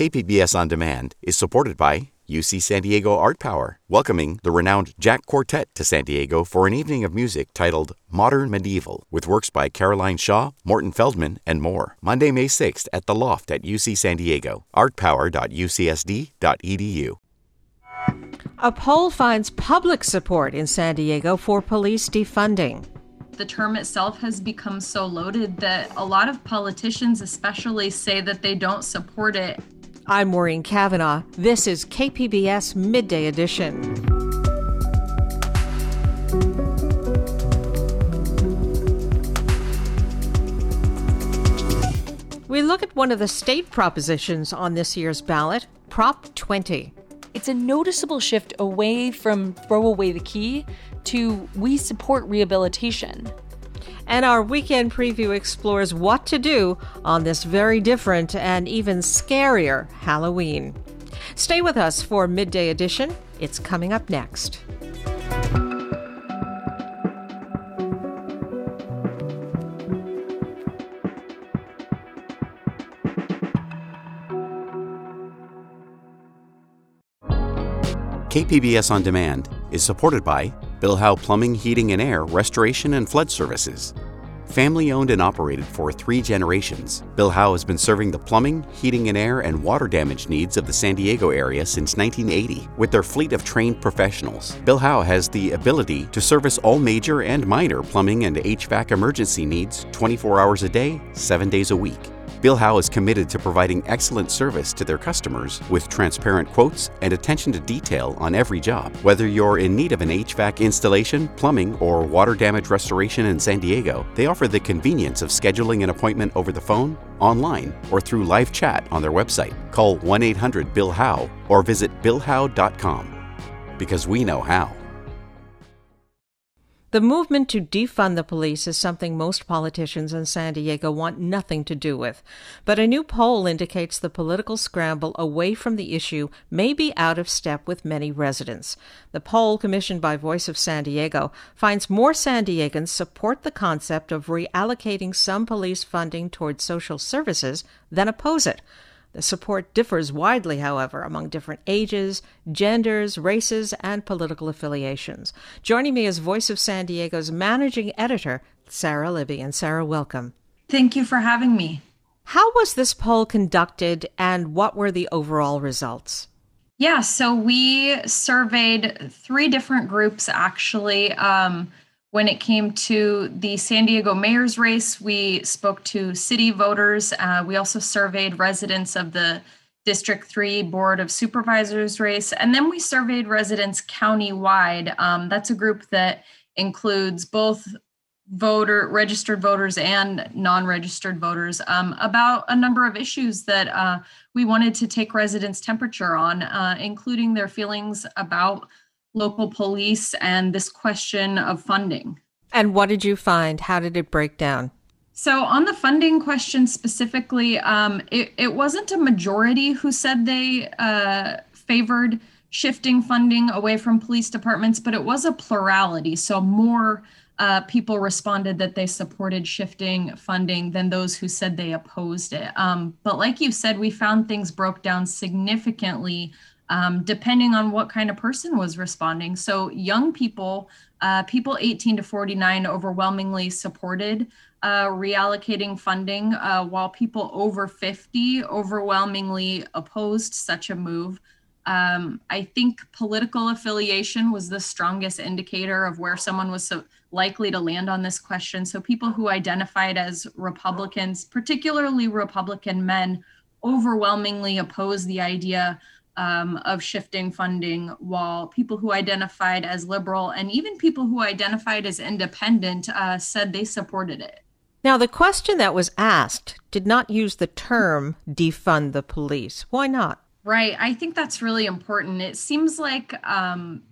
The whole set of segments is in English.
KPBS On Demand is supported by UC San Diego Art Power, welcoming the renowned Jack Quartet to San Diego for an evening of music titled Modern Medieval, with works by Caroline Shaw, Morton Feldman, and more. Monday, May 6th at the Loft at UC San Diego, artpower.ucsd.edu. A poll finds public support in San Diego for police defunding the term itself has become so loaded that a lot of politicians, especially, say that they don't support it. I'm Maureen Cavanaugh. This is KPBS Midday Edition. We look at one of the state propositions on this year's ballot, Prop 20. It's a noticeable shift away from throw away the key to we support rehabilitation. And our weekend preview explores what to do on this very different and even scarier Halloween. Stay with us for Midday Edition. It's coming up next. KPBS On Demand is supported by Bill Howe Plumbing, Heating and Air, Restoration and Flood Services. Family owned and operated for three generations, Bill Howe has been serving the plumbing, heating and air, and water damage needs of the San Diego area since 1980. With their fleet of trained professionals, Bill Howe has the ability to service all major and minor plumbing and HVAC emergency needs 24 hours a day, 7 days a week. Bill Howe is committed to providing excellent service to their customers with transparent quotes and attention to detail on every job. Whether you're in need of an HVAC installation, plumbing, or water damage restoration in San Diego, they offer the convenience of scheduling an appointment over the phone, online, or through live chat on their website. Call 1 800 Bill Howe or visit BillHowe.com because we know how. The movement to defund the police is something most politicians in San Diego want nothing to do with. But a new poll indicates the political scramble away from the issue may be out of step with many residents. The poll, commissioned by Voice of San Diego, finds more San Diegans support the concept of reallocating some police funding towards social services than oppose it. The support differs widely, however, among different ages, genders, races, and political affiliations. Joining me is Voice of San Diego's managing editor, Sara Libby. And Sara, welcome. Thank you for having me. How was this poll conducted, and what were the overall results? Yeah, so we surveyed three different groups actually. Um, when it came to the San Diego mayor's race, we spoke to city voters. Uh, we also surveyed residents of the District 3 Board of Supervisors race. And then we surveyed residents countywide. Um, that's a group that includes both voter registered voters and non-registered voters um, about a number of issues that uh, we wanted to take residents temperature on uh, including their feelings about local police and this question of funding. And what did you find? How did it break down? So, on the funding question specifically, um, it, it, wasn't a majority who said they uh, favored shifting funding away from police departments, but it was a plurality. So, more uh, people responded that they supported shifting funding than those who said they opposed it. Um, but, like you said, we found things broke down significantly um, depending on what kind of person was responding. So, young people, uh, people 18 to 49, overwhelmingly supported uh, reallocating funding, uh, while people over 50 overwhelmingly opposed such a move. Um, I think political affiliation was the strongest indicator of where someone was so likely to land on this question. So, people who identified as Republicans, particularly Republican men, overwhelmingly opposed the idea um, of shifting funding, while people who identified as liberal and even people who identified as independent uh, said they supported it. Now, the question that was asked did not use the term defund the police. Why not? Right. I think that's really important. It seems like um,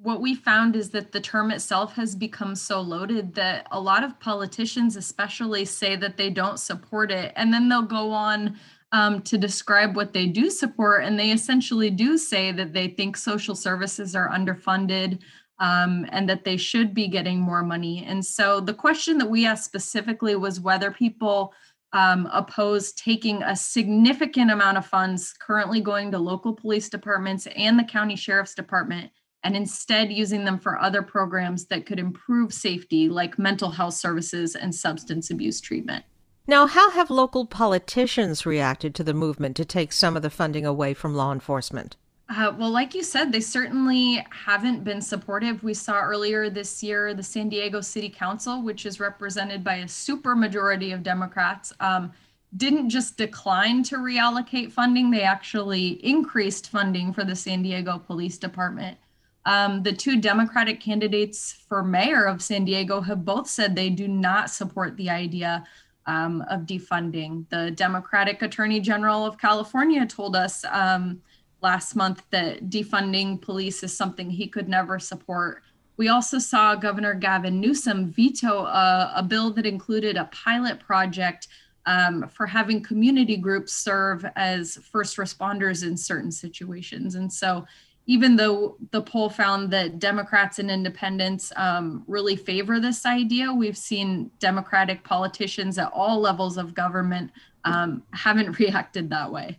what we found is that the term itself has become so loaded that a lot of politicians, especially, say that they don't support it. And then they'll go on um, to describe what they do support. And they essentially do say that they think social services are underfunded um, and that they should be getting more money. And so the question that we asked specifically was whether people um, oppose taking a significant amount of funds currently going to local police departments and the county sheriff's department and instead using them for other programs that could improve safety, like mental health services and substance abuse treatment. Now, how have local politicians reacted to the movement to take some of the funding away from law enforcement? Uh, well, like you said, they certainly haven't been supportive. We saw earlier this year the San Diego City Council, which is represented by a super majority of Democrats, um, didn't just decline to reallocate funding, they actually increased funding for the San Diego Police Department. Um, the two Democratic candidates for mayor of San Diego have both said they do not support the idea um, of defunding. The Democratic Attorney General of California told us um, last month that defunding police is something he could never support. We also saw Governor Gavin Newsom veto a, a bill that included a pilot project um, for having community groups serve as first responders in certain situations. And so even though the poll found that Democrats and independents um, really favor this idea, we've seen Democratic politicians at all levels of government um, haven't reacted that way.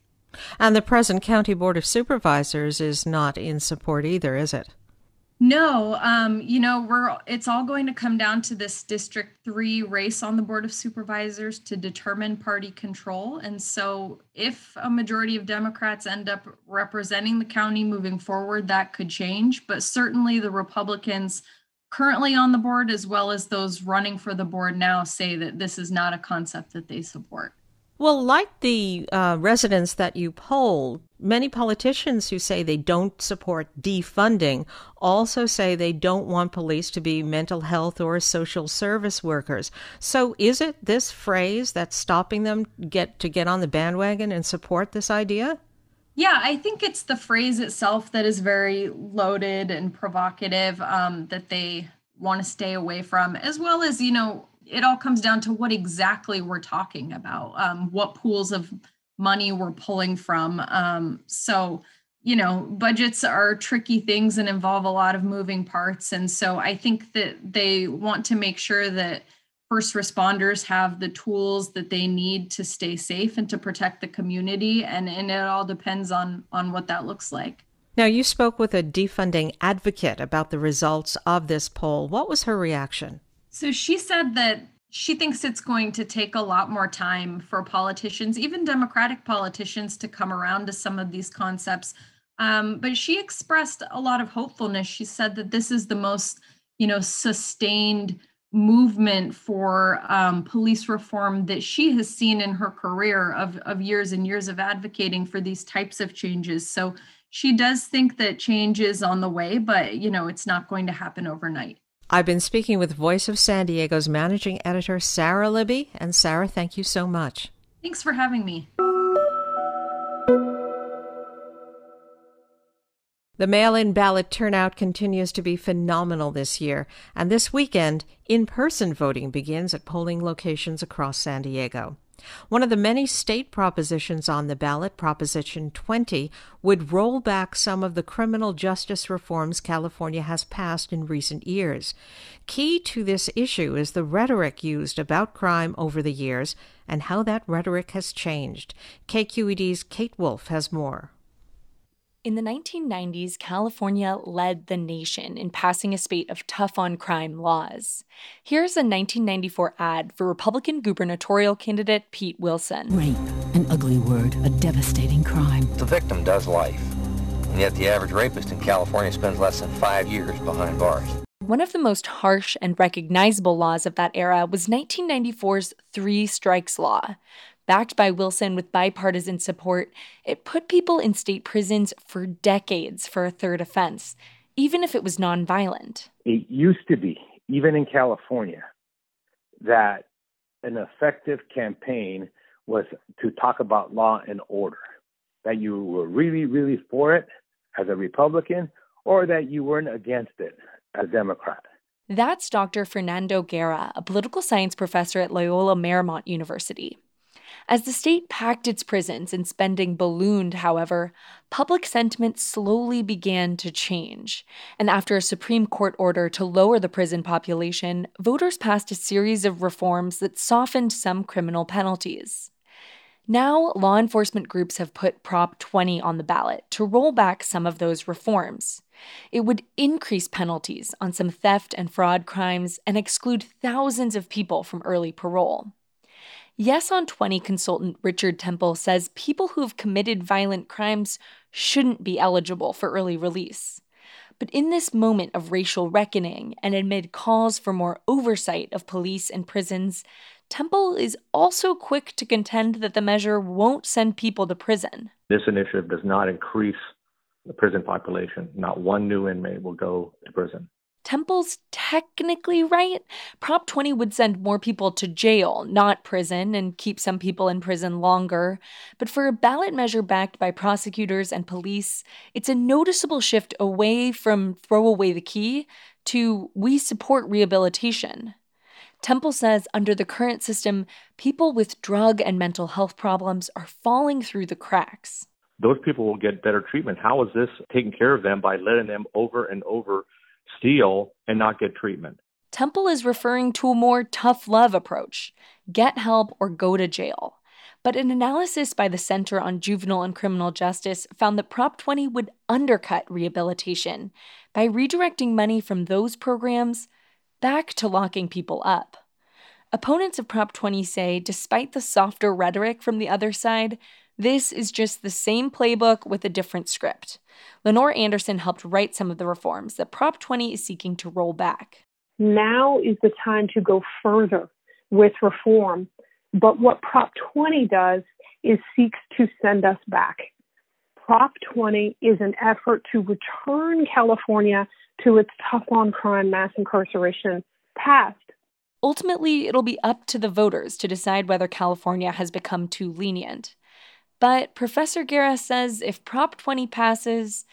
And the present County Board of Supervisors is not in support either, is it? No, um, you know, we're it's all going to come down to this District 3 race on the Board of Supervisors to determine party control. And so if a majority of Democrats end up representing the county moving forward, that could change. But certainly the Republicans currently on the board, as well as those running for the board now, say that this is not a concept that they support. Well, like the uh, residents that you polled, many politicians who say they don't support defunding also say they don't want police to be mental health or social service workers. So, is it this phrase that's stopping them get to get on the bandwagon and support this idea? Yeah, I think it's the phrase itself that is very loaded and provocative um, that they want to stay away from, as well as, you know, it all comes down to what exactly we're talking about, um, what pools of money we're pulling from. Um, so, you know, budgets are tricky things and involve a lot of moving parts. And so I think that they want to make sure that first responders have the tools that they need to stay safe and to protect the community. And, and it all depends on on what that looks like. Now, you spoke with a defunding advocate about the results of this poll. What was her reaction? So she said that she thinks it's going to take a lot more time for politicians, even Democratic politicians, to come around to some of these concepts. Um, but she expressed a lot of hopefulness. She said that this is the most, you know, sustained movement for um, police reform that she has seen in her career of, of years and years of advocating for these types of changes. So she does think that change is on the way, but you know, it's not going to happen overnight. I've been speaking with Voice of San Diego's managing editor, Sara Libby. And Sara, thank you so much. Thanks for having me. The mail in ballot turnout continues to be phenomenal this year, and this weekend, in person voting begins at polling locations across San Diego. One of the many state propositions on the ballot, Proposition 20, would roll back some of the criminal justice reforms California has passed in recent years. Key to this issue is the rhetoric used about crime over the years and how that rhetoric has changed. KQED's Kate Wolffe has more. In the 1990s, California led the nation in passing a spate of tough on crime laws. Here's a 1994 ad for Republican gubernatorial candidate Pete Wilson. Rape, an ugly word, a devastating crime. The victim does life, and yet the average rapist in California spends less than five years behind bars. One of the most harsh and recognizable laws of that era was 1994's Three Strikes Law. Backed by Wilson with bipartisan support, it put people in state prisons for decades for a third offense, even if it was nonviolent. It used to be, even in California, that an effective campaign was to talk about law and order, that you were really, really for it as a Republican, or that you weren't against it as a Democrat. That's Dr. Fernando Guerra, a political science professor at Loyola Marymount University. As the state packed its prisons and spending ballooned, however, public sentiment slowly began to change. And after a Supreme Court order to lower the prison population, voters passed a series of reforms that softened some criminal penalties. Now, law enforcement groups have put Prop 20 on the ballot to roll back some of those reforms. It would increase penalties on some theft and fraud crimes and exclude thousands of people from early parole. Yes on 20 consultant Richard Temple says people who have committed violent crimes shouldn't be eligible for early release. But in this moment of racial reckoning and amid calls for more oversight of police and prisons, Temple is also quick to contend that the measure won't send people to prison. This initiative does not increase the prison population. Not one new inmate will go to prison. Temple's technically right. Prop 20 would send more people to jail, not prison, and keep some people in prison longer. But for a ballot measure backed by prosecutors and police, it's a noticeable shift away from throw away the key to we support rehabilitation. Temple says under the current system, people with drug and mental health problems are falling through the cracks. Those people will get better treatment. How is this taking care of them by letting them over and over steal and not get treatment. Temple is referring to a more tough love approach get help or go to jail. But an analysis by the Center on Juvenile and Criminal Justice found that Prop 20 would undercut rehabilitation by redirecting money from those programs back to locking people up. Opponents of Prop 20 say, despite the softer rhetoric from the other side, this is just the same playbook with a different script. Lenore Anderson helped write some of the reforms that Prop 20 is seeking to roll back. Now is the time to go further with reform. But what Prop 20 does is seeks to send us back. Prop 20 is an effort to return California to its tough on crime mass incarceration past. Ultimately, it'll be up to the voters to decide whether California has become too lenient. But Professor Guerra says if Prop 20 passes,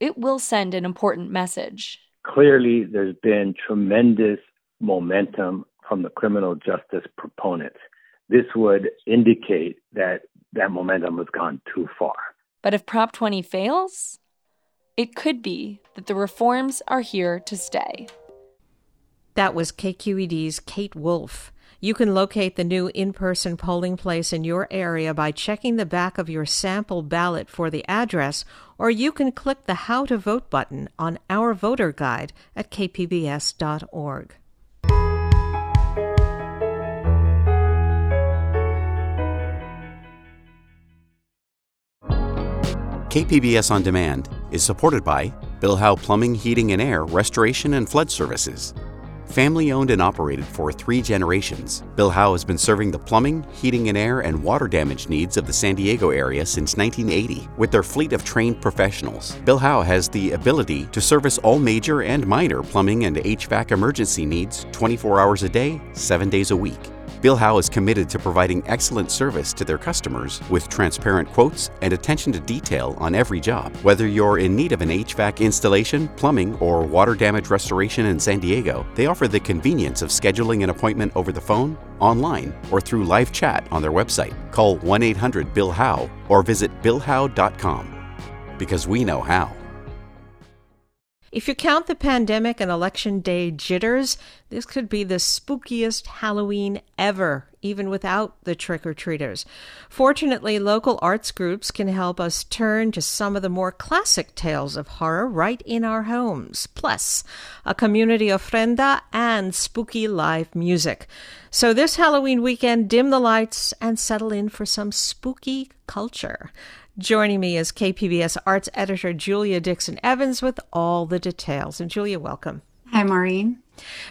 it will send an important message. Clearly, there's been tremendous momentum from the criminal justice proponents. This would indicate that that momentum has gone too far. But if Prop 20 fails, it could be that the reforms are here to stay. That was KQED's Kate Wolffe. You can locate the new in person polling place in your area by checking the back of your sample ballot for the address, or you can click the How to Vote button on our voter guide at kpbs.org. KPBS On Demand is supported by Bill Howe Plumbing, Heating and Air, Restoration and Flood Services. Family owned and operated for three generations, Bill Howe has been serving the plumbing, heating and air, and water damage needs of the San Diego area since 1980. With their fleet of trained professionals, Bill Howe has the ability to service all major and minor plumbing and HVAC emergency needs 24 hours a day, 7 days a week. Bill Howe is committed to providing excellent service to their customers with transparent quotes and attention to detail on every job. Whether you're in need of an HVAC installation, plumbing, or water damage restoration in San Diego, they offer the convenience of scheduling an appointment over the phone, online, or through live chat on their website. Call 1 800 Bill Howe or visit BillHowe.com because we know how. If you count the pandemic and election day jitters, this could be the spookiest Halloween ever, even without the trick or treaters. Fortunately, local arts groups can help us turn to some of the more classic tales of horror right in our homes, plus a community ofrenda and spooky live music. So this Halloween weekend, dim the lights and settle in for some spooky culture. Joining me is KPBS arts editor Julia Dixon Evans with all the details. And Julia, welcome. Hi, Maureen.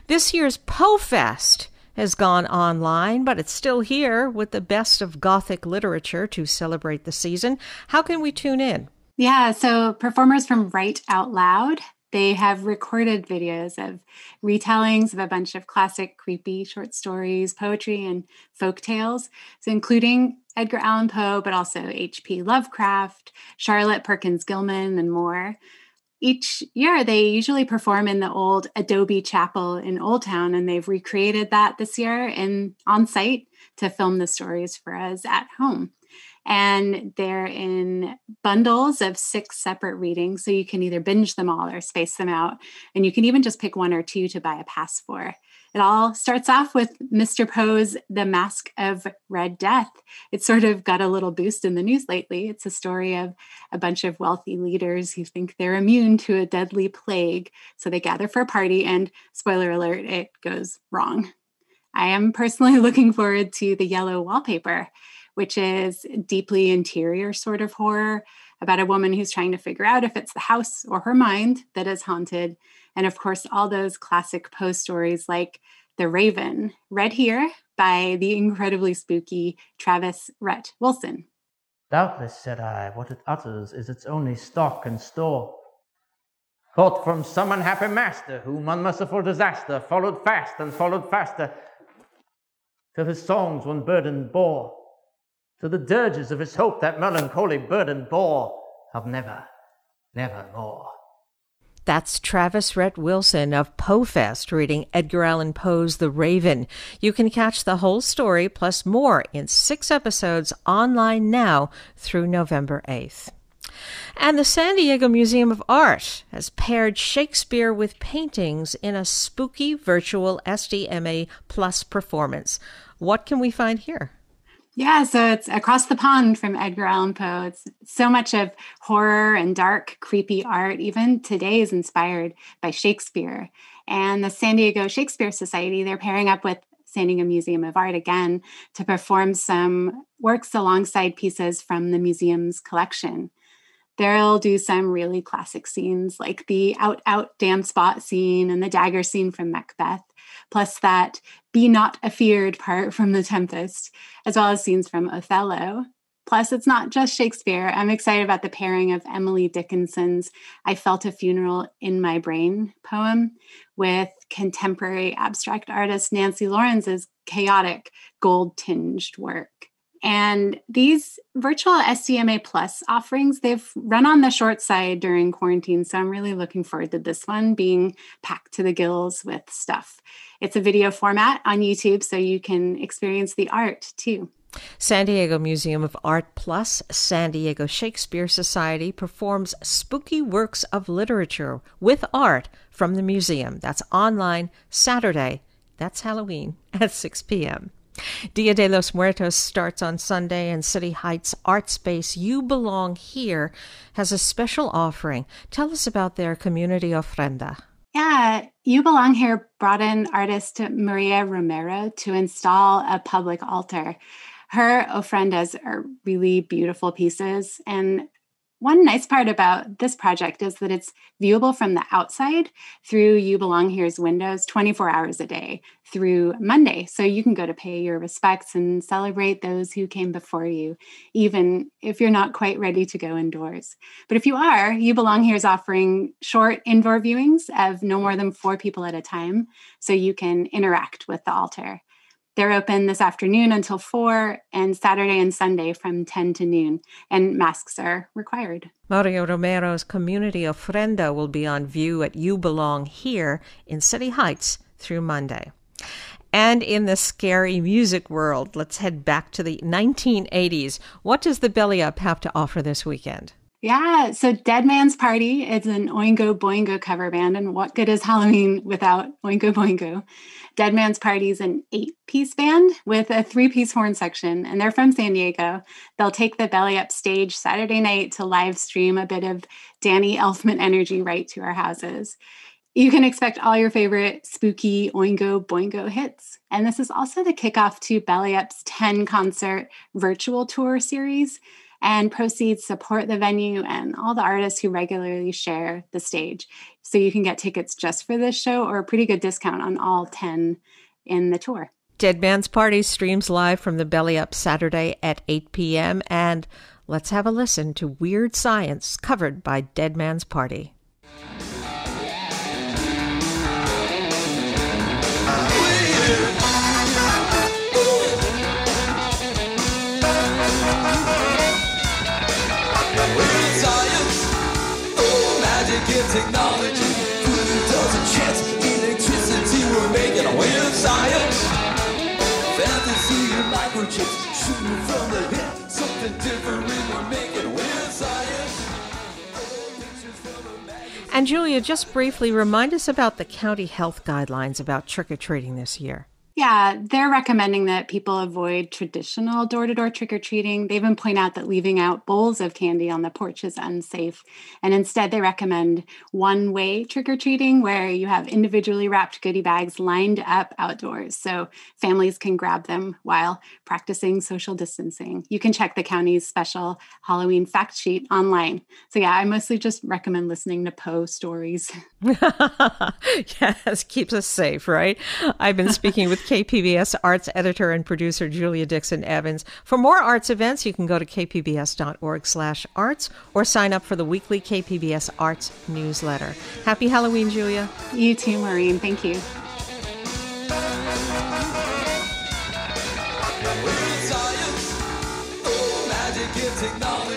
This year's Poe Fest has gone online, but it's still here with the best of Gothic literature to celebrate the season. How can we tune in? Yeah, so performers from Write Out Loud they have recorded videos of retellings of a bunch of classic creepy short stories, poetry, and folk tales, so including Edgar Allan Poe, but also H.P. Lovecraft, Charlotte Perkins Gilman, and more. each year they usually perform in the old Adobe Chapel in Old Town, and they've recreated that this year in on site to film the stories for us at home. And they're in bundles of six separate readings, so you can either binge them all or space them out, and you can even just pick one or two to buy a pass for. It all starts off with Mr. Poe's The Mask of Red Death. It's sort of got a little boost in the news lately. It's a story of a bunch of wealthy leaders who think they're immune to a deadly plague. So they gather for a party, and spoiler alert, it goes wrong. I am personally looking forward to The Yellow Wallpaper, which is deeply interior sort of horror about a woman who's trying to figure out if it's the house or her mind that is haunted and of course, all those classic Poe stories like The Raven, read here by the incredibly spooky Travis Rhett Wilson. Doubtless, said I, what it utters is its only stock and store. Caught from some unhappy master, whom unmerciful disaster followed fast and followed faster, till his songs one burden bore, till the dirges of his hope that melancholy burden bore, of never, never more. That's Travis Rhett Wilson of PoeFest reading Edgar Allan Poe's The Raven. You can catch the whole story plus more in six episodes online now through November 8th. And the San Diego Museum of Art has paired Shakespeare with paintings in a spooky virtual SDMA Plus performance. What can we find here? Yeah, so it's across the pond from Edgar Allan Poe. It's so much of horror and dark, creepy art, even today, is inspired by Shakespeare. And the San Diego Shakespeare Society, they're pairing up with San Diego Museum of Art again to perform some works alongside pieces from the museum's collection. They'll do some really classic scenes like the out, out, damn spot scene and the dagger scene from Macbeth plus that be not afeared part from The Tempest, as well as scenes from Othello. Plus, it's not just Shakespeare. I'm excited about the pairing of Emily Dickinson's I Felt a Funeral in My Brain poem with contemporary abstract artist Nancy Lawrence's chaotic gold tinged work. And these virtual SDMA Plus offerings, they've run on the short side during quarantine. So I'm really looking forward to this one being packed to the gills with stuff. It's a video format on YouTube, so you can experience the art too. San Diego Museum of Art Plus San Diego Shakespeare Society performs spooky works of literature with art from the museum. That's online Saturday. That's Halloween at 6 p.m. Dia de los Muertos starts on Sunday, and City Heights Art Space You Belong Here has a special offering. Tell us about their community ofrenda. Yeah, You Belong Here brought in artist Maria Romero to install a public altar. Her ofrendas are really beautiful pieces, and one nice part about this project is that it's viewable from the outside through You Belong Here's windows 24 hours a day through Monday. So you can go to pay your respects and celebrate those who came before you, even if you're not quite ready to go indoors. But if you are, You Belong Here is offering short indoor viewings of no more than four people at a time so you can interact with the altar. They're open this afternoon until 4 and Saturday and Sunday from 10 to noon, and masks are required. Mario Romero's community ofrenda will be on view at You Belong Here in City Heights through Monday. And in the scary music world, let's head back to the 1980s. What does the Belly Up have to offer this weekend? Yeah, so Dead Man's Party is an Oingo Boingo cover band, and what good is Halloween without Oingo Boingo? Dead Man's Party is an eight piece band with a three piece horn section, and they're from San Diego. They'll take the belly up stage Saturday night to live stream a bit of Danny Elfman energy right to our houses. You can expect all your favorite spooky Oingo Boingo hits. And this is also the kickoff to Belly Up's 10 concert virtual tour series and proceeds support the venue and all the artists who regularly share the stage. So you can get tickets just for this show or a pretty good discount on all 10 in the tour. Dead Man's Party streams live from the Belly Up Saturday at 8 p.m. And let's have a listen to Weird Science covered by Dead Man's Party. Technology. Food does a chance. Electricity, we're making a way of science. Fantasy and microchips shooting from the hip. Something different, we're making a way of science. And Julia, just briefly remind us about the county health guidelines about trick or treating this year. Yeah, they're recommending that people avoid traditional door to door trick or treating. They even point out that leaving out bowls of candy on the porch is unsafe. And instead, they recommend one way trick or treating where you have individually wrapped goodie bags lined up outdoors so families can grab them while practicing social distancing. You can check the county's special Halloween fact sheet online. So, yeah, I mostly just recommend listening to Poe stories. yes, keeps us safe, right? I've been speaking with KPBS arts editor and producer Julia Dixon Evans. For more arts events, you can go to kpbs.org/arts or sign up for the weekly KPBS Arts newsletter. Happy Halloween, Julia. You too, Maureen. Thank you. technology.